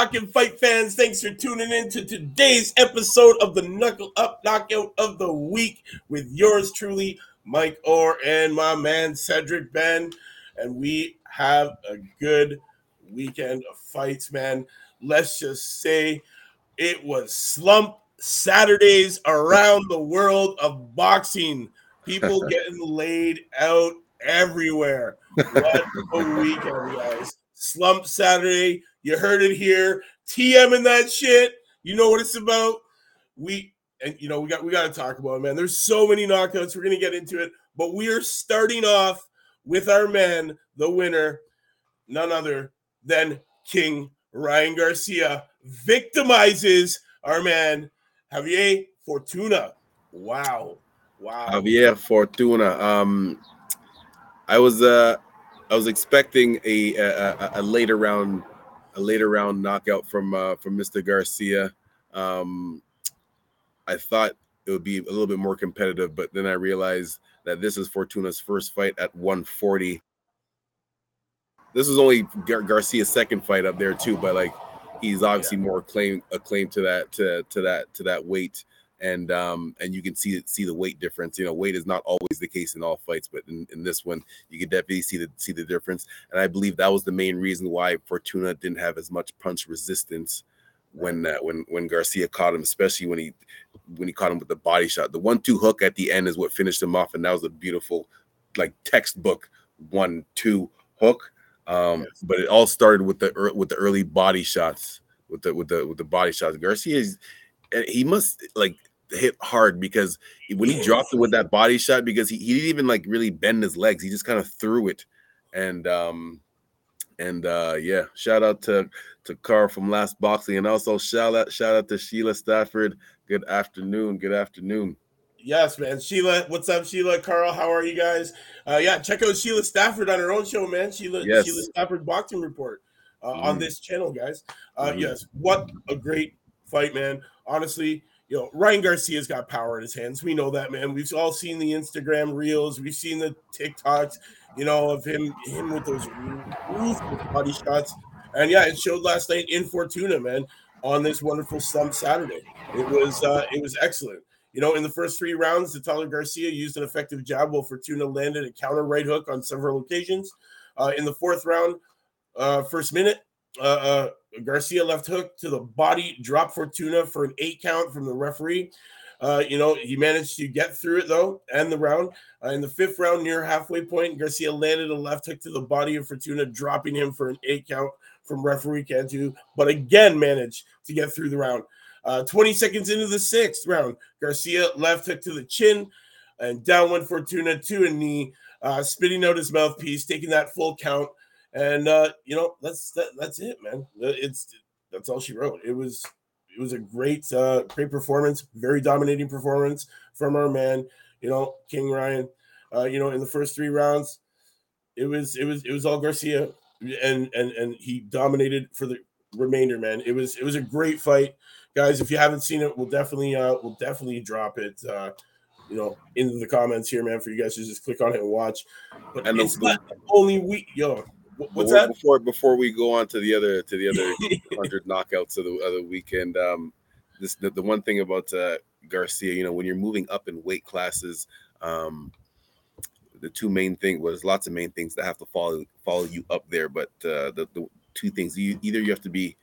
talking fight fans? Thanks for tuning in to today's episode of the Knuckle Up Knockout of the Week with yours truly, Mike Orr, and my man Cedric Ben. And we have a good weekend of fights, man. Let's just say it was slump Saturdays around the world of boxing. People getting laid out everywhere. What a weekend, guys. Slump Saturday. You heard it here. TM in that shit. You know what it's about. We and you know we got we got to talk about it, man. There's so many knockouts. We're gonna get into it, but we are starting off with our man, the winner, none other than King Ryan Garcia, victimizes our man Javier Fortuna. Wow, wow. Javier Fortuna. Um, I was uh, I was expecting a a, a later round a later round knockout from uh, from Mr. Garcia. Um, I thought it would be a little bit more competitive, but then I realized that this is Fortuna's first fight at 140. This is only Gar- Garcia's second fight up there too, but like he's obviously yeah. more claim a claim to that to to that to that weight and um and you can see see the weight difference. You know weight is not always the case in all fights but in, in this one you can definitely see the see the difference. And i believe that was the main reason why fortuna didn't have as much punch resistance when uh, when when garcia caught him especially when he when he caught him with the body shot. The one two hook at the end is what finished him off and that was a beautiful like textbook one two hook. Um yes. but it all started with the with the early body shots with the with the with the body shots. Garcia is he must like hit hard because when he dropped it with that body shot, because he, he didn't even like really bend his legs, he just kind of threw it. And um and uh yeah, shout out to to Carl from Last Boxing, and also shout out shout out to Sheila Stafford. Good afternoon. Good afternoon. Yes, man. Sheila, what's up, Sheila? Carl, how are you guys? Uh, yeah, check out Sheila Stafford on her own show, man. Sheila, yes. Sheila Stafford Boxing Report uh, mm. on this channel, guys. Uh, mm. Yes, what a great fight, man. Honestly, you know, Ryan Garcia's got power in his hands. We know that, man. We've all seen the Instagram reels, we've seen the TikToks, you know, of him him with those ruthless body shots. And yeah, it showed last night in Fortuna, man, on this wonderful slump Saturday. It was uh it was excellent. You know, in the first three rounds, the Natalia Garcia used an effective jab while Fortuna landed a counter right hook on several occasions. Uh, in the fourth round, uh, first minute, uh, uh, Garcia left hook to the body, drop Fortuna for an eight count from the referee. Uh, you know, he managed to get through it though, and the round. Uh, in the fifth round, near halfway point, Garcia landed a left hook to the body of Fortuna, dropping him for an eight count from referee Cantu, but again managed to get through the round. Uh, 20 seconds into the sixth round, Garcia left hook to the chin, and down went Fortuna to a knee, uh, spitting out his mouthpiece, taking that full count. And uh, you know, that's that, that's it, man. It's that's all she wrote. It was it was a great uh great performance, very dominating performance from our man, you know, King Ryan. Uh, you know, in the first three rounds, it was it was it was all Garcia and and and he dominated for the remainder, man. It was it was a great fight. Guys, if you haven't seen it, we'll definitely uh we'll definitely drop it uh you know into the comments here, man, for you guys to just click on it and watch. But and it's not only week, yo. What's that? Before before we go on to the other to the other hundred knockouts of the other weekend, um, this the, the one thing about uh, Garcia, you know, when you're moving up in weight classes, um, the two main things was lots of main things that have to follow follow you up there, but uh, the, the two things you either you have to be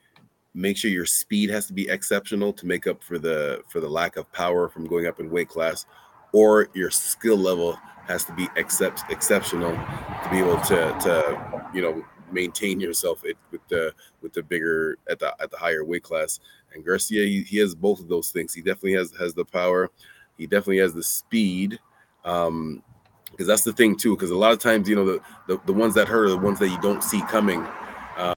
make sure your speed has to be exceptional to make up for the for the lack of power from going up in weight class, or your skill level has to be except exceptional to be able to to you know maintain yourself with the with the bigger at the at the higher weight class. And Garcia, he, he has both of those things. He definitely has has the power. He definitely has the speed. Um, because that's the thing too. Because a lot of times, you know, the, the the ones that hurt are the ones that you don't see coming. Uh,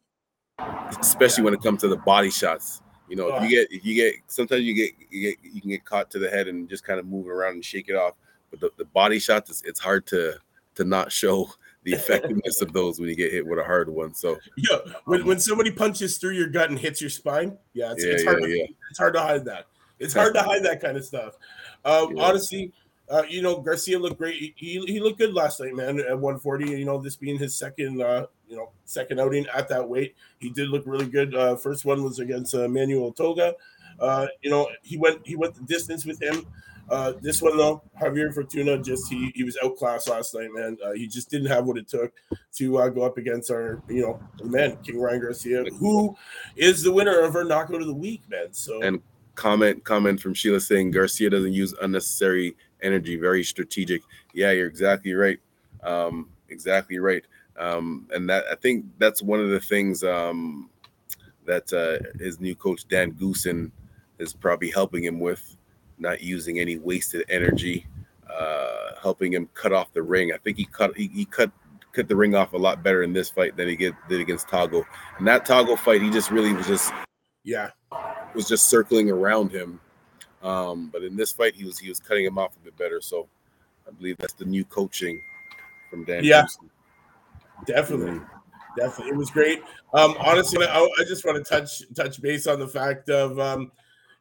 especially when it comes to the body shots. You know, if you get if you get sometimes you get you get you can get caught to the head and just kind of move around and shake it off. But the, the body shots, it's, it's hard to to not show the effectiveness of those when you get hit with a hard one. So yeah, when, um, when somebody punches through your gut and hits your spine, yeah, it's, yeah, it's hard. Yeah, to, yeah. It's hard to hide that. It's hard to hide that kind of stuff. Um. Honestly, uh, you know, Garcia looked great. He, he looked good last night, man, at 140. You know, this being his second, uh, you know second outing at that weight. He did look really good. Uh, first one was against uh, Manuel Tagoe. Uh, you know he went he went the distance with him. Uh, this one though, Javier Fortuna just he he was outclassed last night, man. Uh, he just didn't have what it took to uh, go up against our you know man King Ryan Garcia, who is the winner of our knockout of the week, man. So and comment comment from Sheila saying Garcia doesn't use unnecessary energy, very strategic. Yeah, you're exactly right. Um, exactly right. Um, and that I think that's one of the things um, that uh, his new coach Dan Goossen is probably helping him with, not using any wasted energy, uh, helping him cut off the ring. I think he cut he, he cut cut the ring off a lot better in this fight than he get, did against Tagoe. And that Tagoe fight, he just really was just yeah was just circling around him. Um, but in this fight, he was he was cutting him off a bit better. So I believe that's the new coaching from Dan. Yeah, definitely, mm-hmm. definitely. It was great. Um, honestly, I, I, just want to touch touch base on the fact of, um,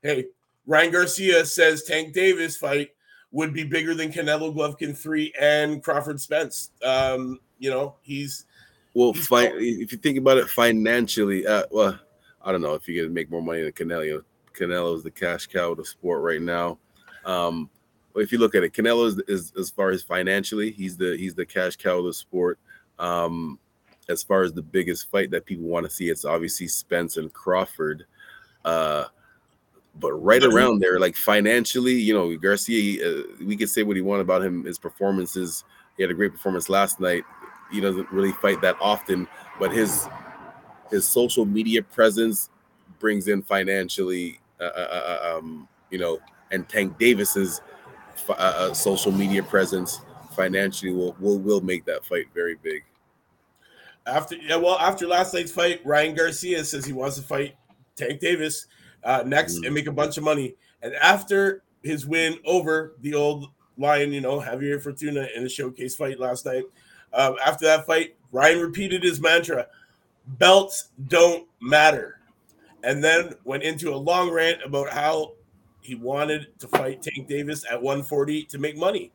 hey, Ryan Garcia says Tank Davis fight would be bigger than Canelo Golovkin three and Crawford Spence. Um, you know, he's well. He's fi- if you think about it financially, uh, well, I don't know if you can make more money than Canelo. Canelo is the cash cow of the sport right now. Um, if you look at it, Canelo is, is, as far as financially, he's the he's the cash cow of the sport. Um, as far as the biggest fight that people want to see, it's obviously Spence and Crawford. Uh, but right around there, like financially, you know, Garcia, uh, we could say what he wanted about him, his performances. He had a great performance last night. He doesn't really fight that often, but his his social media presence brings in financially, uh, uh, uh, uh um, you know, and Tank Davis's uh, social media presence financially will, will will make that fight very big. After yeah, well, after last night's fight, Ryan Garcia says he wants to fight Tank Davis uh, next mm. and make a bunch of money. And after his win over the old lion, you know, Javier Fortuna in the showcase fight last night, um, after that fight, Ryan repeated his mantra: "Belts don't matter," and then went into a long rant about how he wanted to fight Tank Davis at 140 to make money.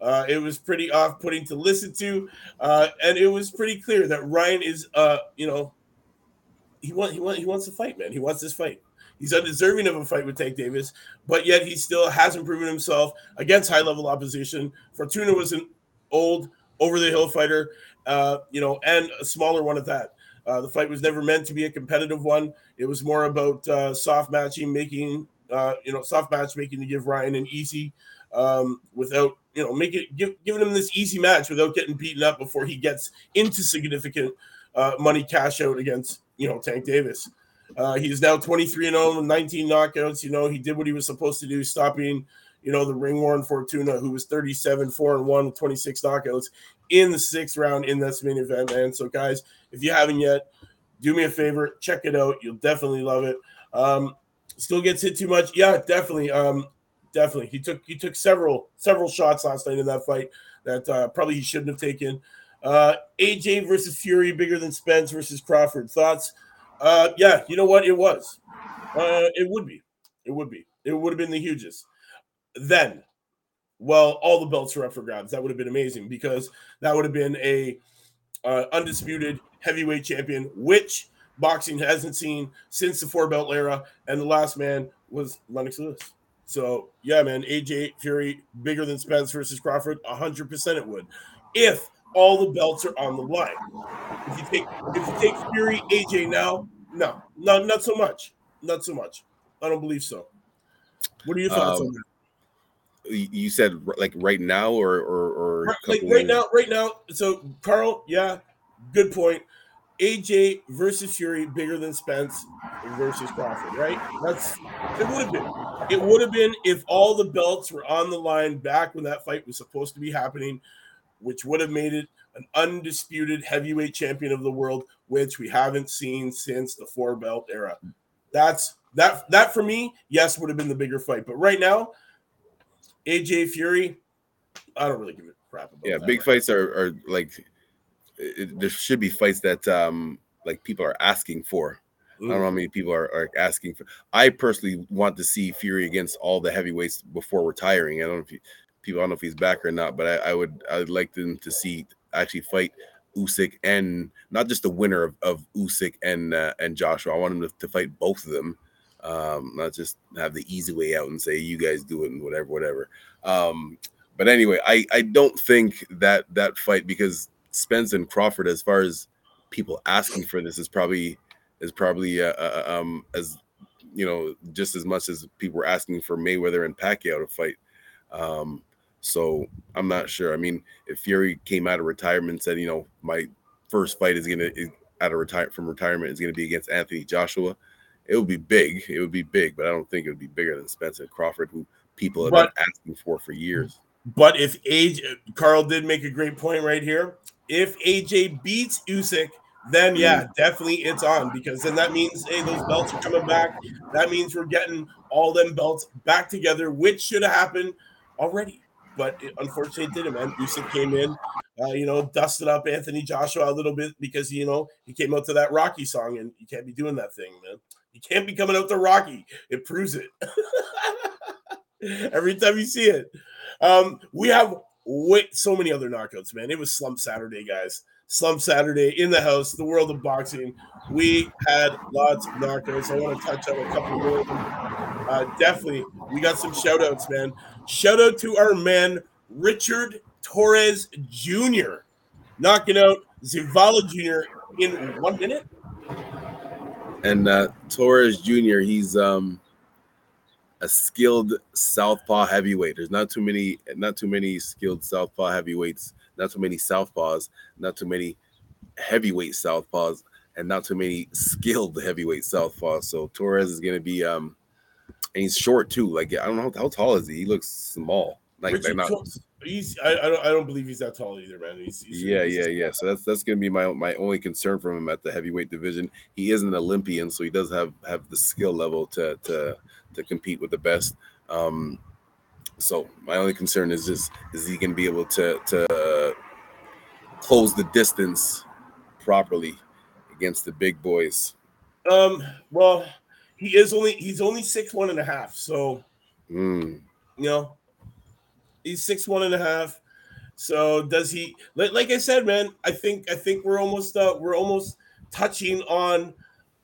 Uh, it was pretty off-putting to listen to, uh, and it was pretty clear that Ryan is, uh, you know, he want he want he wants to fight, man. He wants this fight. He's undeserving of a fight with Tank Davis, but yet he still hasn't proven himself against high-level opposition. Fortuna was an old, over-the-hill fighter, uh, you know, and a smaller one at that. Uh, the fight was never meant to be a competitive one. It was more about uh, soft matching, making uh, you know, soft matchmaking to give Ryan an easy um, without, you know, make it give, giving him this easy match without getting beaten up before he gets into significant uh, money cash out against, you know, Tank Davis. Uh, he's now 23 and 0 19 knockouts. You know, he did what he was supposed to do, stopping, you know, the ring worn Fortuna, who was 37, 4 and 1 with 26 knockouts in the sixth round in this main event, man. So, guys, if you haven't yet, do me a favor, check it out. You'll definitely love it. Um, still gets hit too much. Yeah, definitely. Um, definitely. He took he took several several shots last night in that fight that uh, probably he shouldn't have taken. Uh, AJ versus Fury, bigger than Spence versus Crawford. Thoughts? Uh, yeah, you know what? It was. Uh, it would be. It would be. It would have been the hugest. Then, well, all the belts are up for grabs. That would have been amazing because that would have been a uh, undisputed heavyweight champion, which boxing hasn't seen since the four belt era, and the last man was Lennox Lewis. So yeah, man, AJ Fury bigger than Spence versus Crawford, hundred percent it would, if all the belts are on the line. If you take if you take Fury AJ now, no, not not so much, not so much. I don't believe so. What are your thoughts um, on that? You said like right now, or or, or right, like right now, right now. So Carl, yeah, good point. AJ versus Fury bigger than Spence versus Crawford, right? That's it would have been. It would have been if all the belts were on the line back when that fight was supposed to be happening, which would have made it an undisputed heavyweight champion of the world, which we haven't seen since the four belt era. That's that that for me, yes, would have been the bigger fight. But right now, AJ Fury, I don't really give a crap about. Yeah, big right fights are, are like it, there should be fights that um like people are asking for. I don't know how many people are, are asking for. I personally want to see Fury against all the heavyweights before retiring. I don't know if he, people I don't know if he's back or not, but I, I would I would like them to see actually fight Usyk and not just the winner of, of Usyk and uh, and Joshua. I want him to, to fight both of them, um, not just have the easy way out and say you guys do it and whatever, whatever. Um, but anyway, I I don't think that that fight because Spence and Crawford, as far as people asking for this, is probably is probably uh, uh, uh um as you know just as much as people were asking for Mayweather and Pacquiao to fight. Um, so I'm not sure. I mean, if Fury came out of retirement and said, you know, my first fight is gonna is out of retire from retirement is gonna be against Anthony Joshua, it would be big. It would be big, but I don't think it would be bigger than Spencer Crawford, who people have but, been asking for for years. But if AJ Carl did make a great point right here. If AJ beats Usyk, then yeah, mm. definitely it's on because then that means hey, those belts are coming back. That means we're getting all them belts back together, which should have happened already but it, unfortunately it didn't, man. Usyk came in, uh, you know, dusted up Anthony Joshua a little bit because, you know, he came out to that Rocky song and you can't be doing that thing, man. You can't be coming out to Rocky. It proves it. Every time you see it. Um, we have wait so many other knockouts, man. It was Slump Saturday, guys. Slump Saturday in the house, the world of boxing. We had lots of knockouts. I want to touch on a couple more. Uh, definitely, we got some shout outs, man. Shout out to our man, Richard Torres Jr., knocking out Zavala Jr. in one minute. And uh, Torres Jr., he's um, a skilled southpaw heavyweight. There's not too many, not too many skilled southpaw heavyweights, not too many southpaws, not too many heavyweight southpaws, and not too many skilled heavyweight southpaws. So Torres is going to be um, and he's short too. Like I don't know how, how tall is he. He looks small. Like Richard, not, he's I, I don't I don't believe he's that tall either, man. He's, he's yeah, he's yeah, yeah. So that's that's gonna be my my only concern from him at the heavyweight division. He is an Olympian, so he does have have the skill level to to to compete with the best. Um, so my only concern is just is he gonna be able to to close the distance properly against the big boys? Um, well, he is only he's only six one and a half. So mm. you know, he's six one and a half. So does he like, like I said, man, I think I think we're almost uh we're almost touching on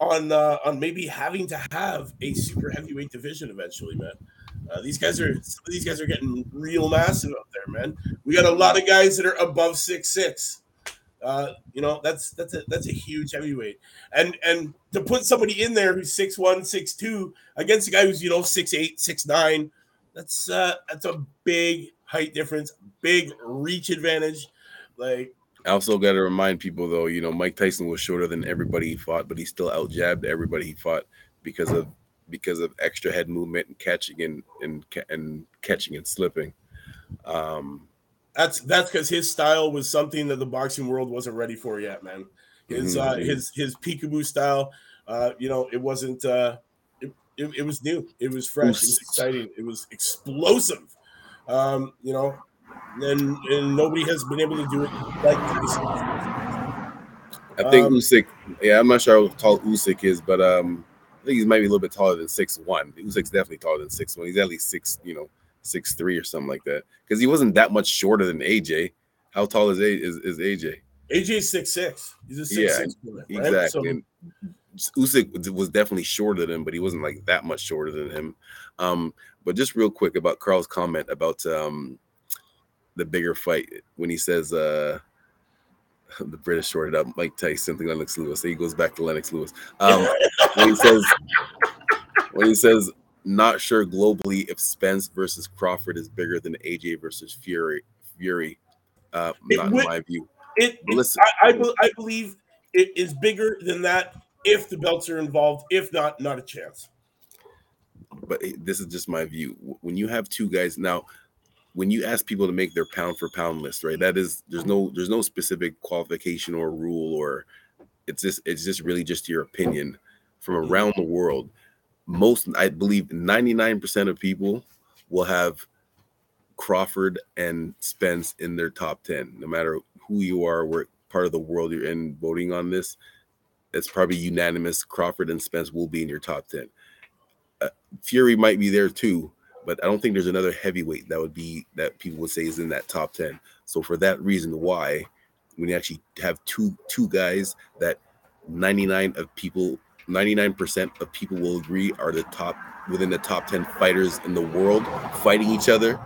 on uh on maybe having to have a super heavyweight division eventually, man. Uh, these guys are these guys are getting real massive up there, man. We got a lot of guys that are above six six. Uh, you know, that's that's a that's a huge heavyweight. And and to put somebody in there who's six one, six two against a guy who's, you know, six eight, six nine, that's uh that's a big height difference, big reach advantage. Like I also got to remind people though, you know, Mike Tyson was shorter than everybody he fought, but he still out jabbed everybody he fought because of because of extra head movement and catching and and and catching and slipping. Um, that's that's because his style was something that the boxing world wasn't ready for yet, man. His mm-hmm. uh, his his peekaboo style, uh, you know, it wasn't. Uh, it, it, it was new. It was fresh. It was exciting. It was explosive. Um, you know, and and nobody has been able to do it like this. I think um, Usyk. Yeah, I'm not sure how tall Usyk is, but um, I think he's maybe a little bit taller than six one. Usyk's definitely taller than six one. He's at least six, you know, six three or something like that. Because he wasn't that much shorter than AJ. How tall is A is, is AJ? AJ six six. He's a six yeah, six player, right? exactly. So, Usyk was definitely shorter than him, but he wasn't like that much shorter than him. Um, but just real quick about Carl's comment about um, the bigger fight when he says uh, the British shorted up Mike Tyson, something Lennox Lewis. So he goes back to Lennox Lewis. Um, when he says when he says not sure globally if Spence versus Crawford is bigger than AJ versus Fury. Fury, uh, not would, in my view. It, it listen, I, I, I believe it is bigger than that if the belts are involved. If not, not a chance. But this is just my view. When you have two guys now, when you ask people to make their pound for pound list, right? That is there's no there's no specific qualification or rule or it's just it's just really just your opinion from around the world most I believe 99% of people will have Crawford and Spence in their top 10, no matter who you are, what part of the world you're in voting on this. It's probably unanimous. Crawford and Spence will be in your top 10. Uh, Fury might be there too, but I don't think there's another heavyweight that would be that people would say is in that top 10. So for that reason, why when you actually have two two guys that 99 of people 99% of people will agree are the top within the top 10 fighters in the world fighting each other.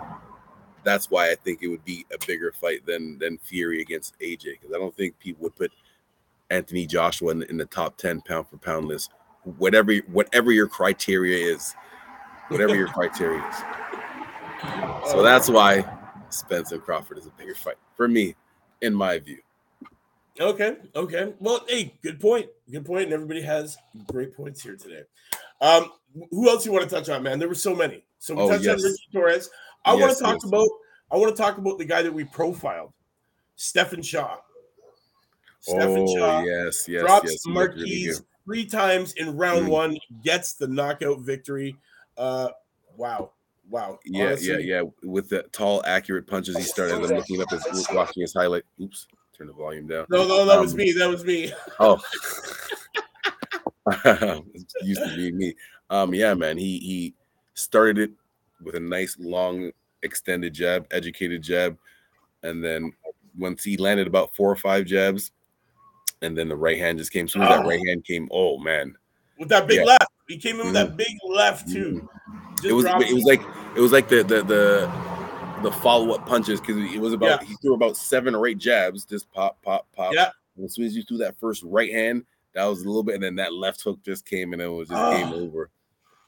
That's why i think it would be a bigger fight than than fury against aj because i don't think people would put anthony joshua in, in, the top 10 pound for pound list. Whatever whatever your criteria is whatever your criteria is. So that's why spence and crawford is a bigger fight for me in my view Okay. Okay. Well, hey, good point. Good point. And everybody has great points here today. Um, who else you want to touch on, man? There were so many. So we oh, touched yes. on Richie Torres. I yes, want to talk yes. about. I want to talk about the guy that we profiled, Stephan Shaw. Stephan oh, Shaw yes, yes, drops yes, Marquez really three times in round mm. one, gets the knockout victory. Uh, wow, wow. Yeah, Honestly, yeah, yeah. With the tall, accurate punches he started. I'm looking up his watching his highlight. Oops turn the volume down. No, no, that um, was me. That was me. Oh, used to be me. Um, yeah, man. He he started it with a nice long extended jab, educated jab, and then once he landed about four or five jabs, and then the right hand just came. Soon as oh. that right hand came, oh man, with that big yeah. left, he came in with mm-hmm. that big left too. Mm-hmm. It was it was like it was like the the the the follow up punches because it was about yeah. he threw about seven or eight jabs, just pop, pop, pop. Yeah. And as soon as you threw that first right hand, that was a little bit, and then that left hook just came and it was just oh, game over.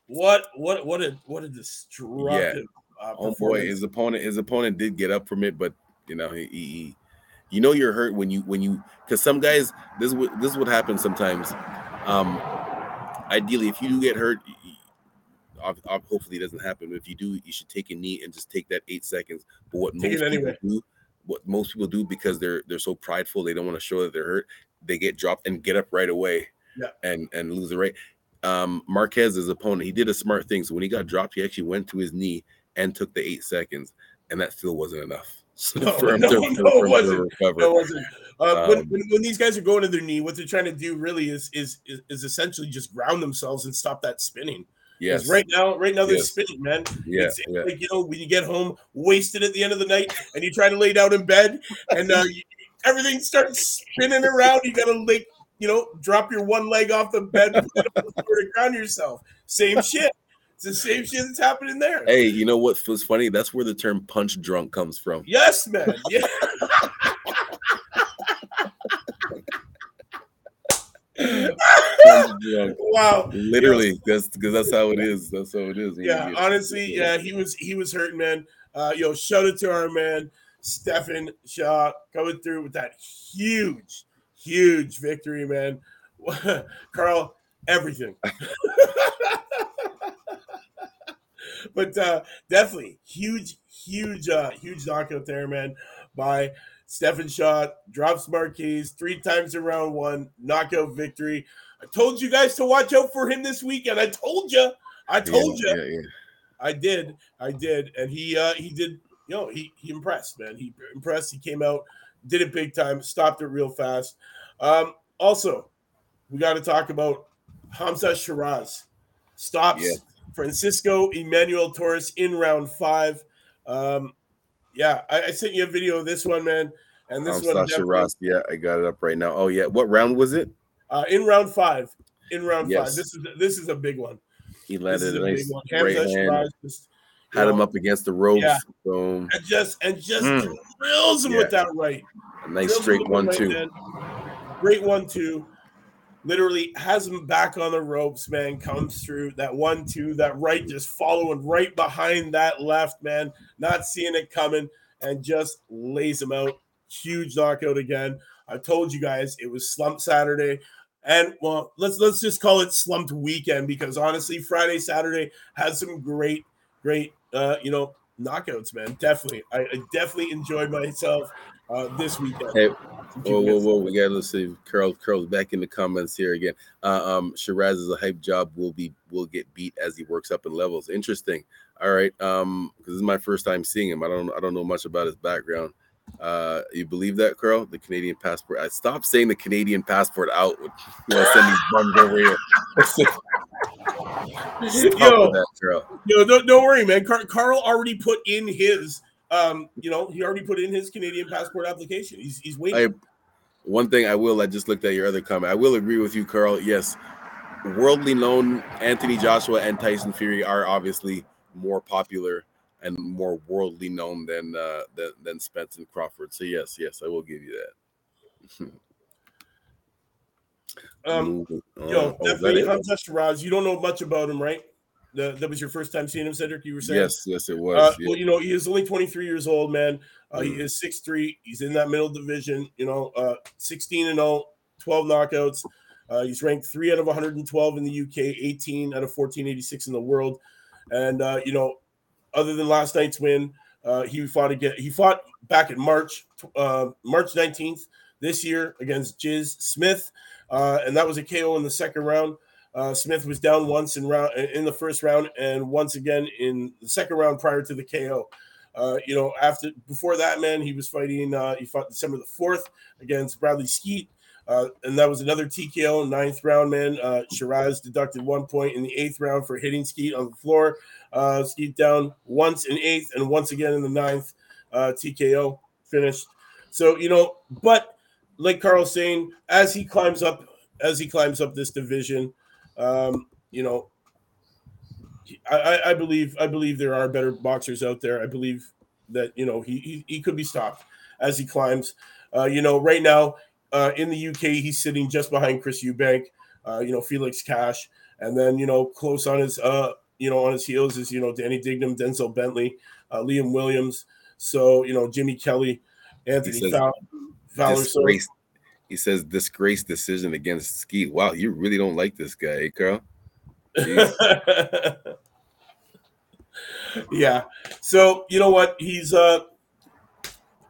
What what what a what a destructive yeah. uh, oh boy, his opponent his opponent did get up from it, but you know he, he you know you're hurt when you when you because some guys this is what this is what happens sometimes. Um, ideally, if you do get hurt, hopefully it doesn't happen. But if you do, you should take a knee and just take that eight seconds. But what take most anyway. people do, what most people do because they're they're so prideful, they don't want to show that they're hurt. They get dropped and get up right away, yeah. and and lose the right. Um, Marquez, his opponent, he did a smart thing. So when he got dropped, he actually went to his knee and took the eight seconds, and that still wasn't enough. No, no, no, it wasn't. No, it wasn't. Uh, um, when, when, when, these guys are going to their knee, what they're trying to do really is, is is is essentially just ground themselves and stop that spinning. Yes. Right now, right now they're yes. spinning, man. Yeah, it's, yeah. Like, you know, when you get home wasted at the end of the night and you try to lay down in bed and uh, you, everything starts spinning around, you gotta like, you know, drop your one leg off the bed to ground yourself. Same shit. It's the same shit that's happening there. Hey, you know what was funny? That's where the term punch drunk comes from. Yes, man. Yeah. wow. Literally, that's because that's how it is. That's how it is. Yeah, honestly, yeah, he was he was hurting, man. Uh, yo, shout it to our man Stephan Shaw coming through with that huge, huge victory, man. Carl, everything. but uh, definitely huge, huge, uh, huge knockout there, man, by Stephan Shaw drops Marquez three times in round one, knockout victory. I told you guys to watch out for him this weekend. I told you. I told yeah, you. Yeah, yeah. I did. I did. And he uh he did, you know, he he impressed, man. He impressed. He came out, did it big time, stopped it real fast. Um, also, we got to talk about Hamzah Sheeraz. Stops yeah. Francisco Emmanuel Torres in round five. Um, yeah, I, I, sent you a video of this one, man. And this um, one, Ross. Yeah, I got it up right now. Oh yeah, what round was it? Uh, in round five. In round yes. five. This is this is a big one. He landed a nice hand. Just, had know, him up against the ropes. Yeah. Boom. And just and just mm. drills him yeah. with that right. A nice drills straight one right two. Great one two literally has him back on the ropes, man. Comes through that one, two, that right, just following right behind that left, man. Not seeing it coming and just lays him out. Huge knockout again. I told you guys it was slump Saturday. And well, let's let's just call it slumped weekend because honestly, Friday, Saturday had some great, great uh, you know, knockouts, man. Definitely. I, I definitely enjoyed myself uh, this weekend. Hey, whoa, whoa, whoa! We got let's see. Carl, curls back in the comments here again. Uh, um, Sheeraz is a hype job. Will be will get beat as he works up in levels. Interesting. All right. Um, because this is my first time seeing him. I don't I don't know much about his background. Uh, you believe that, Carl? The Canadian passport. I stopped saying the Canadian passport out. You know, send these bums over here. yo, that, yo, don't, don't worry, man. Car- Carl already put in his um, you know, he already put in his Canadian passport application. He's he's waiting. one thing I will, I just looked at your other comment. I will agree with you, Carl. Yes, worldly known Anthony Joshua and Tyson Fury are obviously more popular and more worldly known than uh, than, than Spence and Crawford. So yes, yes, I will give you that. um, yo, oh, definitely Hamzah Sheeraz. You don't know much about him, right? The, that was your first time seeing him, Cedric. You were saying yes, yes, it was. Uh, yeah. Well, you know, he is only 23 years old, man. Uh, mm. He is 6'3. He's in that middle division. You know, uh, 16 and 0, 12 knockouts. Uh, he's ranked three out of 112 in the UK, 18 out of 1486 in the world. And uh, you know, other than last night's win, uh, he fought again. He fought back in March, uh, March 19th this year against Jez Smith, uh, and that was a KO in the second round. Uh, Smith was down once in round in the first round, and once again in the second round prior to the KO. Uh, you know, after before that, man, he was fighting. Uh, he fought December the fourth against Bradley Skeet. Uh, and that was another TKO, ninth round, man. Uh, Sheeraz deducted one point in the eighth round for hitting Skeet on the floor. Uh, Skeet down once in eighth and once again in the ninth. Uh, TKO finished. So, you know, but like Carl's saying, as he climbs up, as he climbs up this division, um, you know, I, I believe I believe there are better boxers out there. I believe that you know he he, he could be stopped as he climbs. Uh, you know, right now uh, in the UK, he's sitting just behind Chris Eubank, uh, you know, Felix Cash, and then you know, close on his uh, you know, on his heels is you know Danny Dignum, Denzel Bentley, uh, Liam Williams, so you know Jimmy Kelly, Anthony he says, Fowler. Disgrace, he says disgrace decision against Ski. Wow, you really don't like this guy, eh, Carl? yeah. So you know what? He's uh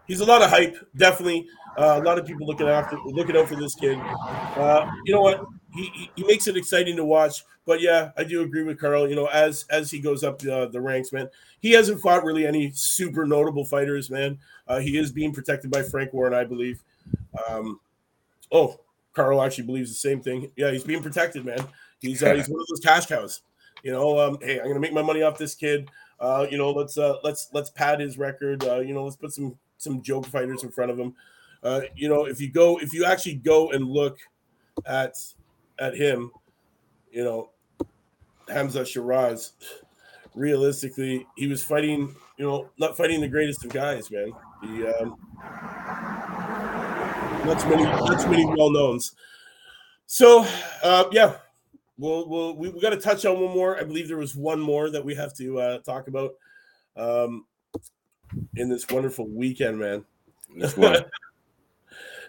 he's a lot of hype, definitely. Uh, a lot of people looking after looking out for this kid. Uh, you know what? He, he makes it exciting to watch. But yeah, I do agree with Carl. You know, as as he goes up the, uh, the ranks, man, he hasn't fought really any super notable fighters, man. Uh, he is being protected by Frank Warren, I believe. Um, oh, Carl actually believes the same thing. Yeah, he's being protected, man. He's uh, he's one of those cash cows. You know, um, hey, I'm gonna make my money off this kid. Uh, you know, let's let's let's pad his record. You know, let's put some some joke fighters in front of him. Uh, you know, if you go, if you actually go and look at at him, you know, Hamzah Sheeraz, realistically, he was fighting, you know, not fighting the greatest of guys, man. He um, not too many, not many well knowns. So, uh, yeah, we'll, we'll we, we got to touch on one more. I believe there was one more that we have to uh, talk about um, in this wonderful weekend, man. This one.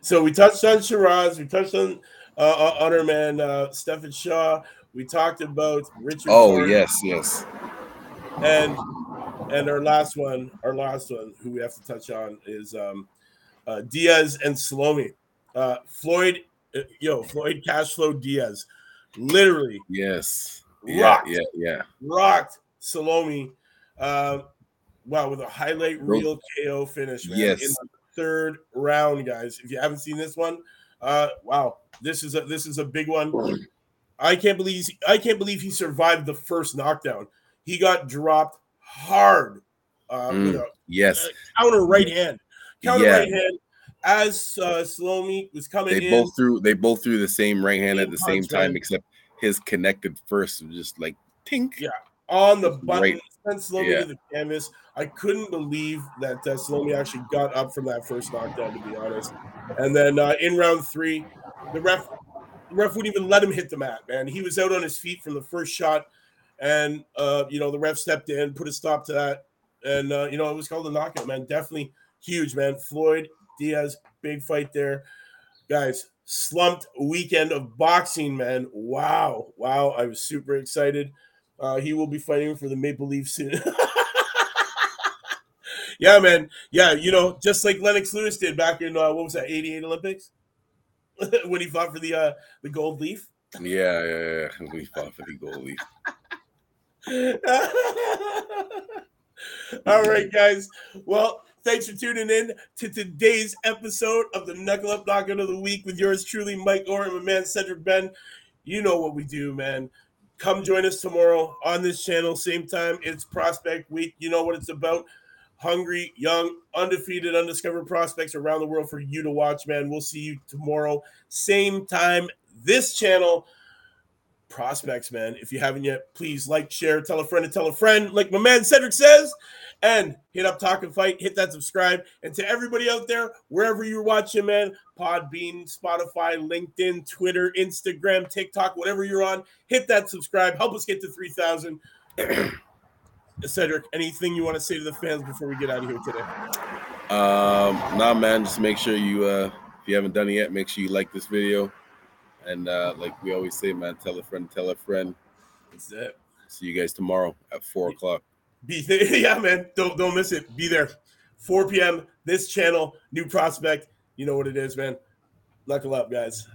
So we touched on Sheeraz. We touched on uh, uh, on our man uh, Stephan Shaw. We talked about Richard. Oh Gordon. yes, yes. And and our last one, our last one, who we have to touch on is um, uh, Diaz and Salome. Uh, Floyd, uh, yo, Floyd Cashflow Diaz, literally. Yes. Rocked, yeah, yeah, yeah. Rocked Salome. Uh, wow, with a highlight reel KO finish, man. Yes. Third round, guys. If you haven't seen this one, uh, wow, this is a this is a big one. I can't believe I can't believe he survived the first knockdown. He got dropped hard. Uh, mm, a, yes, counter right hand, counter yeah. right hand. As uh, Salome was coming, they in, both threw they both threw the same right hand at the same time, except his connected first, just like tink. Yeah, on the button, right. sent Salome yeah. to the canvas. I couldn't believe that uh, Salome actually got up from that first knockdown, to be honest. And then uh, in round three, the ref the ref wouldn't even let him hit the mat, man. He was out on his feet from the first shot, and uh, you know the ref stepped in, put a stop to that, and uh, you know it was called a knockout, man. Definitely huge, man. Floyd Diaz, big fight there, guys. Slumped weekend of boxing, man. Wow, wow. I was super excited. Uh, he will be fighting for the Maple Leafs soon. yeah, man. Yeah, you know, just like Lennox Lewis did back in uh, what was that, 88 Olympics? when he fought for the uh the gold leaf. Yeah, yeah, yeah. When he fought for the gold leaf. All right, guys. Well, thanks for tuning in to today's episode of the Knuckle Up Knockout of the Week with yours truly, Mike Orr and my man Cedric Ben. You know what we do, man. Come join us tomorrow on this channel, same time. It's Prospect Week. You know what it's about hungry, young, undefeated, undiscovered prospects around the world for you to watch, man. We'll see you tomorrow, same time, this channel. Prospects, man. If you haven't yet, please like, share, tell a friend, and tell a friend, like my man Cedric says, and hit up Talk and Fight, hit that subscribe. And to everybody out there, wherever you're watching, man, Podbean, Spotify, LinkedIn, Twitter, Instagram, TikTok, whatever you're on, hit that subscribe. Help us get to 3,000. Cedric, anything you want to say to the fans before we get out of here today? Um, nah, man. Just make sure you, uh, if you haven't done it yet, make sure you like this video. And uh, like we always say, man, tell a friend, tell a friend. That's it. See you guys tomorrow at four o'clock. Be yeah, man. Don't don't miss it. Be there. 4 p.m. This channel, new prospect. You know what it is, man. Knuckle up, guys.